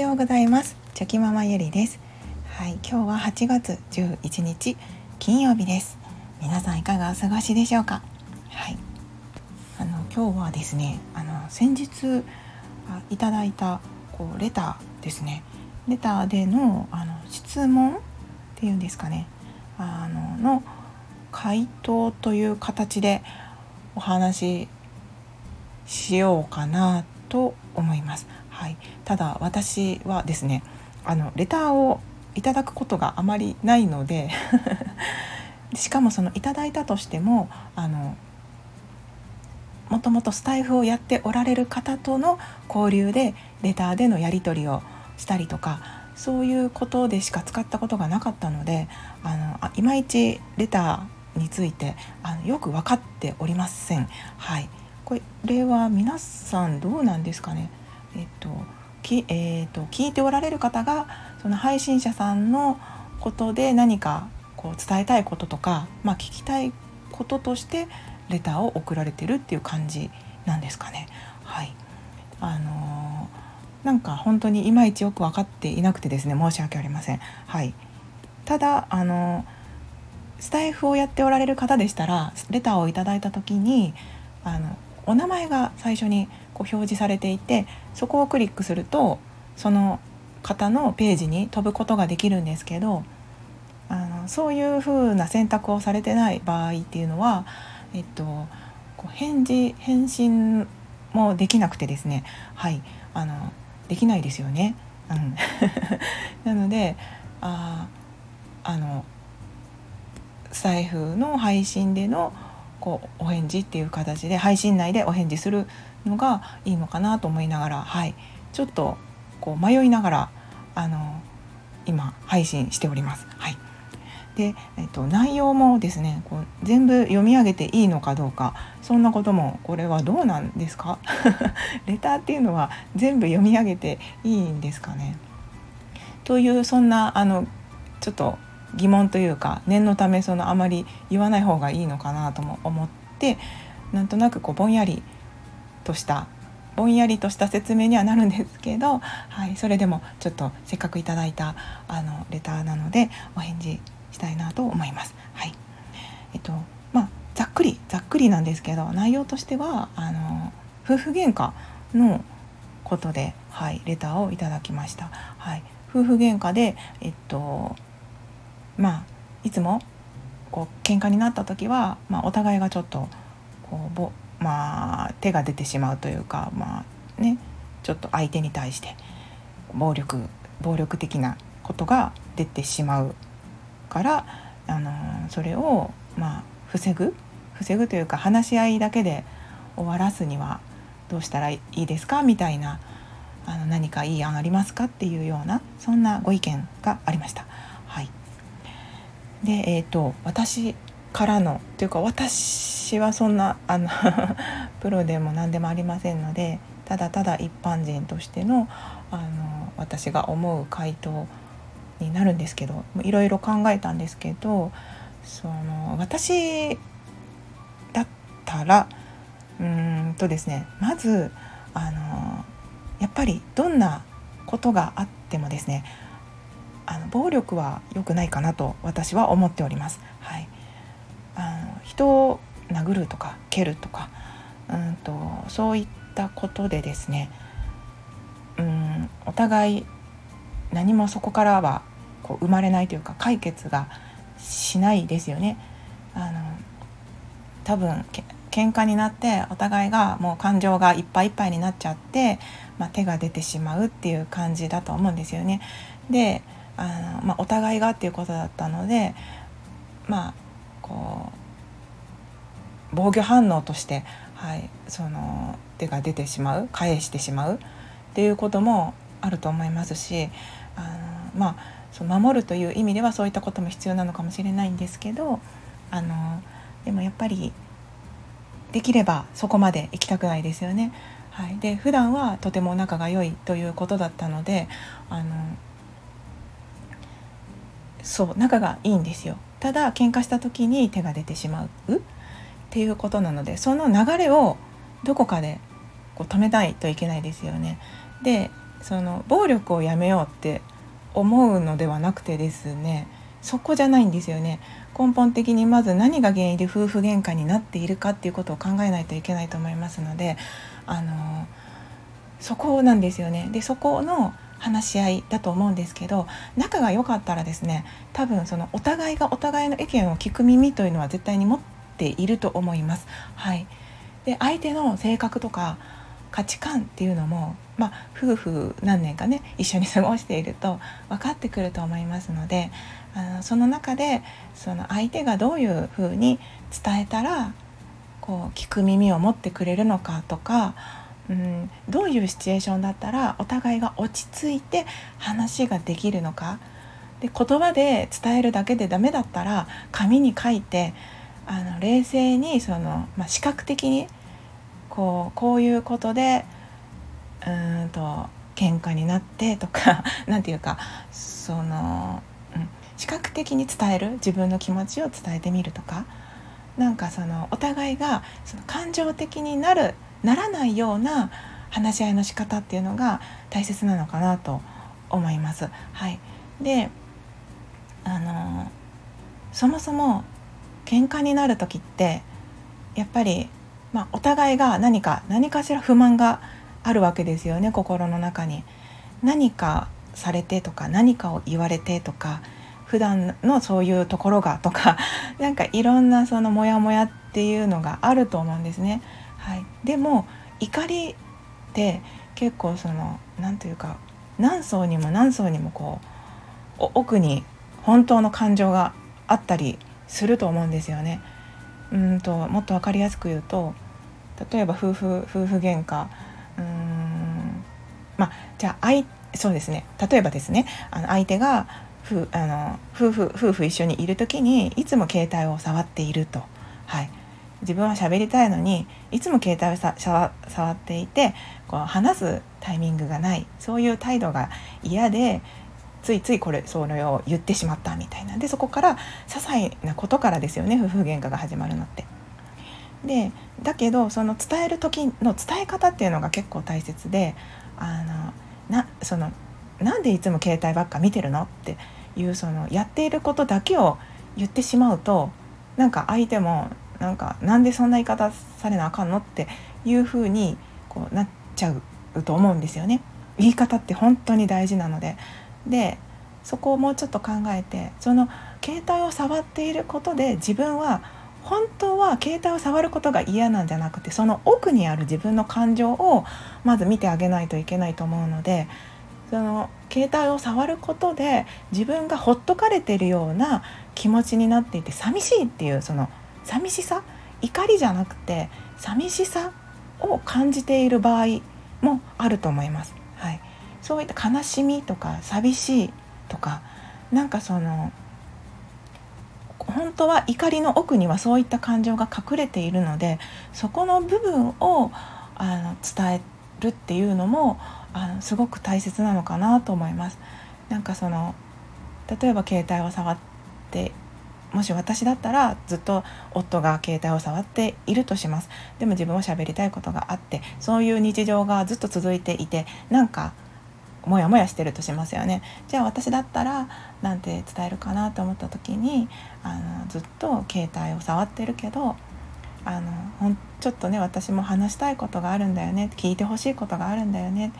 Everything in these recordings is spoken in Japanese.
ようございます。チョキママゆりです。はい今日は8月11日金曜日です。皆さんいかがお過ごしでしょうか？はい。あの今日はですねあの先日いただいたこうレターですね。レターでのあの質問っていうんですかね。あのの回答という形でお話ししようかなと思います。はい、ただ私はですねあのレターをいただくことがあまりないので しかもそのいただいたとしてもあのもともとスタイフをやっておられる方との交流でレターでのやり取りをしたりとかそういうことでしか使ったことがなかったのであのあいまいちレターについてあのよく分かっておりません。はい、これは皆さんどうなんですかね。えっときえーと、聞いておられる方がその配信者さんのことで何かこう伝えたいこととか、まあ、聞きたいこととしてレターを送られてるっていう感じなんですかね。はいあのー、なんか本当にいまいちよく分かっていなくてですね申し訳ありません。はい、ただあの、スタイフをやっておられる方でしたらレターをいただいた時にあのお名前が最初にこう表示されていてそこをクリックするとその方のページに飛ぶことができるんですけどあのそういうふうな選択をされてない場合っていうのは、えっと、こう返事返信もできなくてですね。はい。あのできないですよね。うん、なのでああの財布の配信でのこうお返事っていう形で配信内でお返事するのがいいのかなと思いながら、はい、ちょっとこう迷いながらあの今配信しております。はい。でえっと、内容もですねこう全部読み上げていいのかどうかそんなこともこれはどうなんですか？レターっていうのは全部読み上げていいんですかね？というそんなあのちょっと疑問というか念のためそのあまり言わない方がいいのかなとも思ってなんとなくこうぼんやりとしたぼんやりとした説明にはなるんですけど、はい、それでもちょっとせっかくいただいたあのレターなのでお返事したいなと思います。はいえっとまあ、ざっくりざっくりなんですけど内容としてはあの夫婦喧嘩のことで、はい、レターをいただきました。はい、夫婦喧嘩で、えっとまあいつもこう喧嘩になった時は、まあ、お互いがちょっとこうぼ、まあ、手が出てしまうというか、まあね、ちょっと相手に対して暴力暴力的なことが出てしまうから、あのそれを、まあ、防ぐ防ぐというか話し合いだけで終わらすにはどうしたらいいですかみたいなあの何かいい案ありますかっていうようなそんなご意見がありました。はいで、えーと、私からのというか私はそんなあの プロでも何でもありませんのでただただ一般人としてのあの私が思う回答になるんですけどいろいろ考えたんですけどその私だったらうんとですねまずあのやっぱりどんなことがあってもですねあの暴力は良くないかなと私は思っております。はい、人を殴るとか蹴るとかうんとそういったことでですねうんお互い何もそこからはこう生まれないというか解決がしないですよね。あの多分喧嘩になってお互いがもう感情がいっぱいいっぱいになっちゃって、まあ、手が出てしまうっていう感じだと思うんですよね。であの、まあ、お互いがっていうことだったのでまあこう防御反応として、はい、その手が出てしまう返してしまうっていうこともあると思いますしあのまあそ守るという意味ではそういったことも必要なのかもしれないんですけどあのでもやっぱりできればそこまで行きたくないですよね。はい、で普段はとても仲が良いということだったのであのそう仲がいいんですよただ喧嘩した時に手が出てしまうっていうことなのでその流れをどこかでこう止めないといけないですよね。でその暴力をやめようって思うのではなくてですねそこじゃないんですよね根本的にまず何が原因で夫婦喧嘩になっているかっていうことを考えないといけないと思いますのであのそこなんですよねでそこの話し合いだと思うんですけど仲が良かったらですね多分そのお互いがお互いの意見を聞く耳というのは絶対に持っていると思います。はい、で相手の性格とか価値観っていうのも、まあ、夫婦何年かね一緒に過ごしていると分かってくると思いますのであのその中でその相手がどういうふうに伝えたらこう聞く耳を持ってくれるのかとか、うん、どういうシチュエーションだったらお互いが落ち着いて話ができるのかで言葉で伝えるだけでダメだったら紙に書いてあの冷静にその、まあ、視覚的にこうこういうことでうんと喧嘩になってとか 何て言うかその、うん、視覚的に伝える自分の気持ちを伝えてみるとかなんかそのお互いがその感情的になるならないような話し合いの仕方っていうのが大切なのかなと思います。はい、であのそもそも喧嘩になる時ってやっぱりまあ、お互いが何か何かしら不満があるわけですよね心の中に。何かされてとか何かを言われてとか普段のそういうところがとか なんかいろんなそのモヤモヤっていうのがあると思うんですね。はい、でも怒りって結構その何というか何層にも何層にもこう奥に本当の感情があったりすると思うんですよね。うんともっと分かりやすく言うと例えば夫婦夫婦喧嘩。うんまあじゃあ相そうですね。例えばですね。あの相手がふあの夫婦夫婦一緒にいる時にいつも携帯を触っていると、はい、自分は喋りたいのにいつも携帯をさ触っていてこう話すタイミングがない。そういう態度が嫌でついついこれそれを言ってしまったみたいなでそこから些細なことからですよね夫婦喧嘩が始まるのって。でだけどその伝える時の伝え方っていうのが結構大切であのなそのなんでいつも携帯ばっか見てるのっていうそのやっていることだけを言ってしまうとなんか相手もなんかなんでそんな言い方されなあかんのっていうふうにこうなっちゃうと思うんですよね。言い方って本当に大事なのででそこをもうちょっと考えてその携帯を触っていることで自分は本当は携帯を触ることが嫌なんじゃなくてその奥にある自分の感情をまず見てあげないといけないと思うのでその携帯を触ることで自分がほっとかれているような気持ちになっていて寂しいっていうその寂しさ怒りじゃなくて寂しさを感じている場合もあると思います。そういった悲しみとか寂しいとかなんかその本当は怒りの奥にはそういった感情が隠れているのでそこの部分をあの伝えるっていうのもあのすごく大切なのかなと思います。なんかその例えば携帯を触ってもし私だったらずっと夫が携帯を触っているとしますでも自分は喋りたいことがあってそういう日常がずっと続いていてなんかモヤモヤしてるとしますよね。じゃあ私だったらなんて伝えるかなと思った時にあのずっと携帯を触ってるけどあのほんちょっとね私も話したいことがあるんだよね。聞いてほしいことがあるんだよね。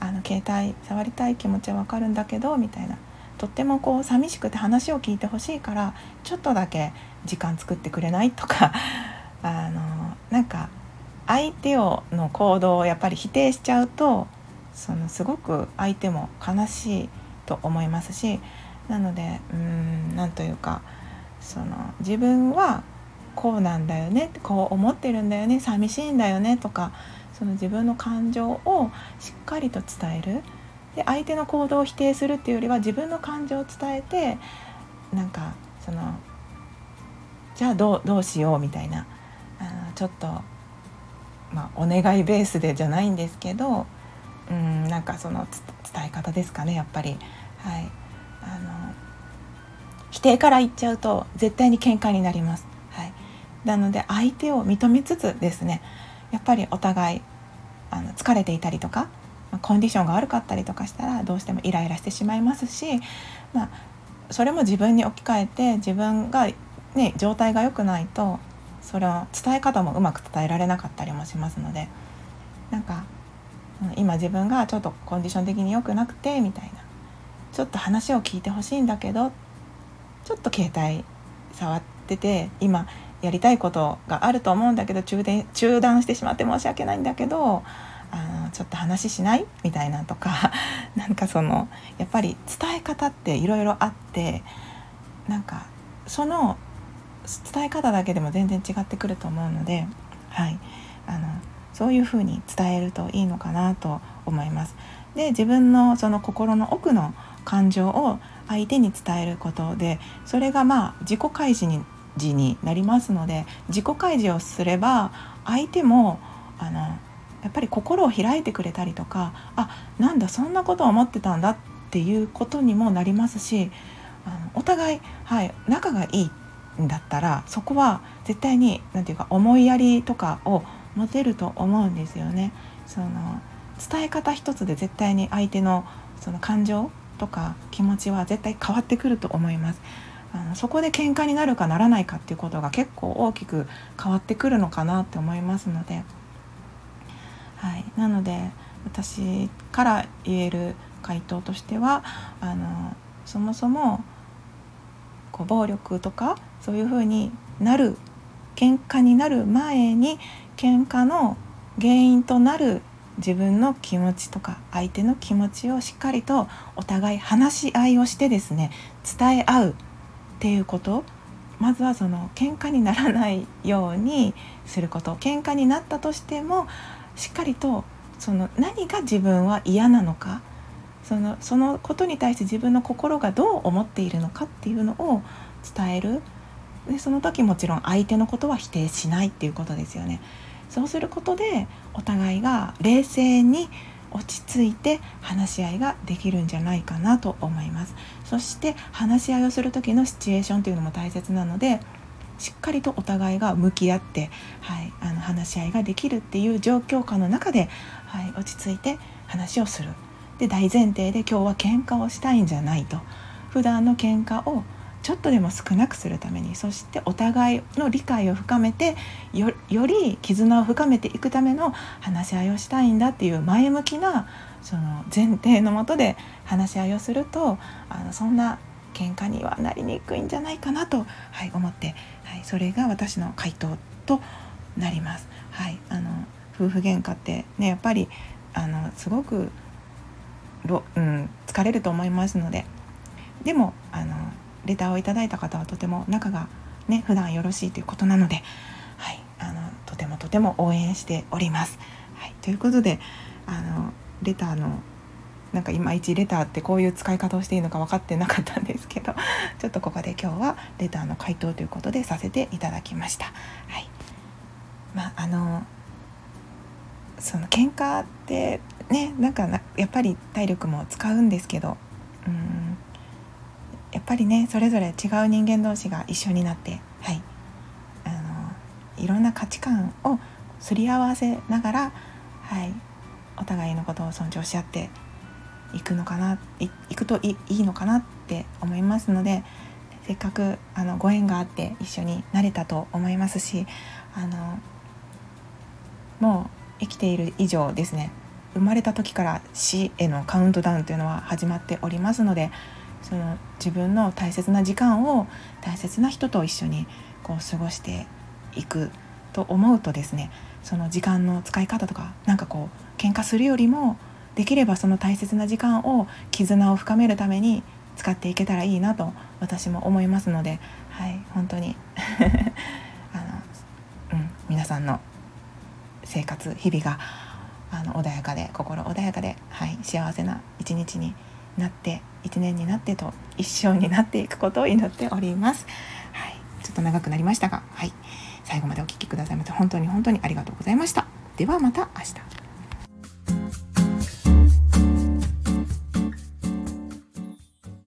あの携帯触りたい気持ちはわかるんだけどみたいな。とってもこう寂しくて話を聞いてほしいからちょっとだけ時間作ってくれない？とか。あのなんか相手をの行動をやっぱり否定しちゃうとそのすごく相手も悲しいと思いますしなのでうん何というかその自分はこうなんだよねこう思ってるんだよね寂しいんだよねとかその自分の感情をしっかりと伝える。で相手の行動を否定するっていうよりは自分の感情を伝えてなんかそのじゃあどうどうしようみたいなあのちょっと、まあ、お願いベースでじゃないんですけどうんなんかその伝え方ですかねやっぱり。はい、あの否定から言っちゃうと絶対に喧嘩になります。はい、なので相手を認めつつですねやっぱりお互いあの疲れていたりとか、コンディションが悪かったりとかしたらどうしてもイライラしてしまいますし、まあ、それも自分に置き換えて自分が、ね、状態が良くないとそれは伝え方もうまく伝えられなかったりもしますのでなんか今自分がちょっとコンディション的に良くなくてみたいな。ちょっと話を聞いてほしいんだけどちょっと携帯触ってて今やりたいことがあると思うんだけど中で中断してしまって申し訳ないんだけどあのちょっと話しない？みたいなとか なんかそのやっぱり伝え方っていろいろあってなんかその伝え方だけでも全然違ってくると思うので、はい、あのそういうふうに伝えるといいのかなと思います。で自分のその心の奥の感情を相手に伝えることでそれがまあ自己開示に示になりますので自己開示をすれば相手もあのやっぱり心を開いてくれたりとかあなんだそんなことを思ってたんだっていうことにもなりますしあのお互い、はい、仲がいいんだったらそこは絶対に何て言うか思いやりとかを持てると思うんですよね。その伝え方一つで絶対に相手のその感情とか気持ちは絶対変わってくると思います。あのそこで喧嘩になるかならないかっていうことが結構大きく変わってくるのかなって思いますので、はい、なので私から言える回答としてはあのそもそもこう暴力とかそういうふうになる喧嘩になる前に喧嘩の原因となる自分の気持ちとか相手の気持ちをしっかりとお互い話し合いをしてですね伝え合うっていうこと。まずはその喧嘩にならないようにすること。喧嘩になったとしてもしっかりとその何が自分は嫌なのか。そのそのことに対して自分の心がどう思っているのかっていうのを伝える。でその時もちろん相手のことは否定しないっていうことですよね。そうすることでお互いが冷静に落ち着いて話し合いができるんじゃないかなと思います。そして話し合いをする時のシチュエーションというのも大切なのでしっかりとお互いが向き合って、はい、あの話し合いができるっていう状況下の中で、はい、落ち着いて話をする。で大前提で今日は喧嘩をしたいんじゃないと。普段の喧嘩をちょっとでも少なくするためにそしてお互いの理解を深めてより絆を深めていくための話し合いをしたいんだっていう前向きなその前提のもとで話し合いをするとあのそんな喧嘩にはなりにくいんじゃないかなと、はい、思って、はい、それが私の回答となります。はい、あの夫婦喧嘩ってねやっぱりあのすごくろ、うん、疲れると思いますのででもあのレターをいただいた方はとても仲がね普段よろしいということなので、はい、あのとてもとても応援しております。はい、ということであのレターのなんかいまいちレターってこういう使い方をしていいのか分かってなかったんですけど ちょっとここで今日はレターの回答ということでさせていただきました。はいまあ、あのその喧嘩ってねなんかやっぱり体力も使うんですけどうんぱりねそれぞれ違う人間同士が一緒になってはい。あのいろんな価値観をすり合わせながらはい。お互いのことを尊重し合っていくのかないいくといいのかなって思いますのでせっかくあのご縁があって一緒になれたと思いますしあのもう生きている以上ですね。生まれた時から死へのカウントダウンというのは始まっておりますのでその自分の大切な時間を大切な人と一緒にこう過ごしていくと思うとですねその時間の使い方とか何かこう喧嘩するよりもできればその大切な時間を絆を深めるために使っていけたらいいなと私も思いますので、はい、本当に。あの、うん、皆さんの生活日々があの穏やかで心穏やかで、はい、幸せな一日になって1年になってと一生になっていくことを祈っております。はい、ちょっと長くなりましたが、はい、最後までお聴きくださいまして本当に本当にありがとうございました。ではまた明日。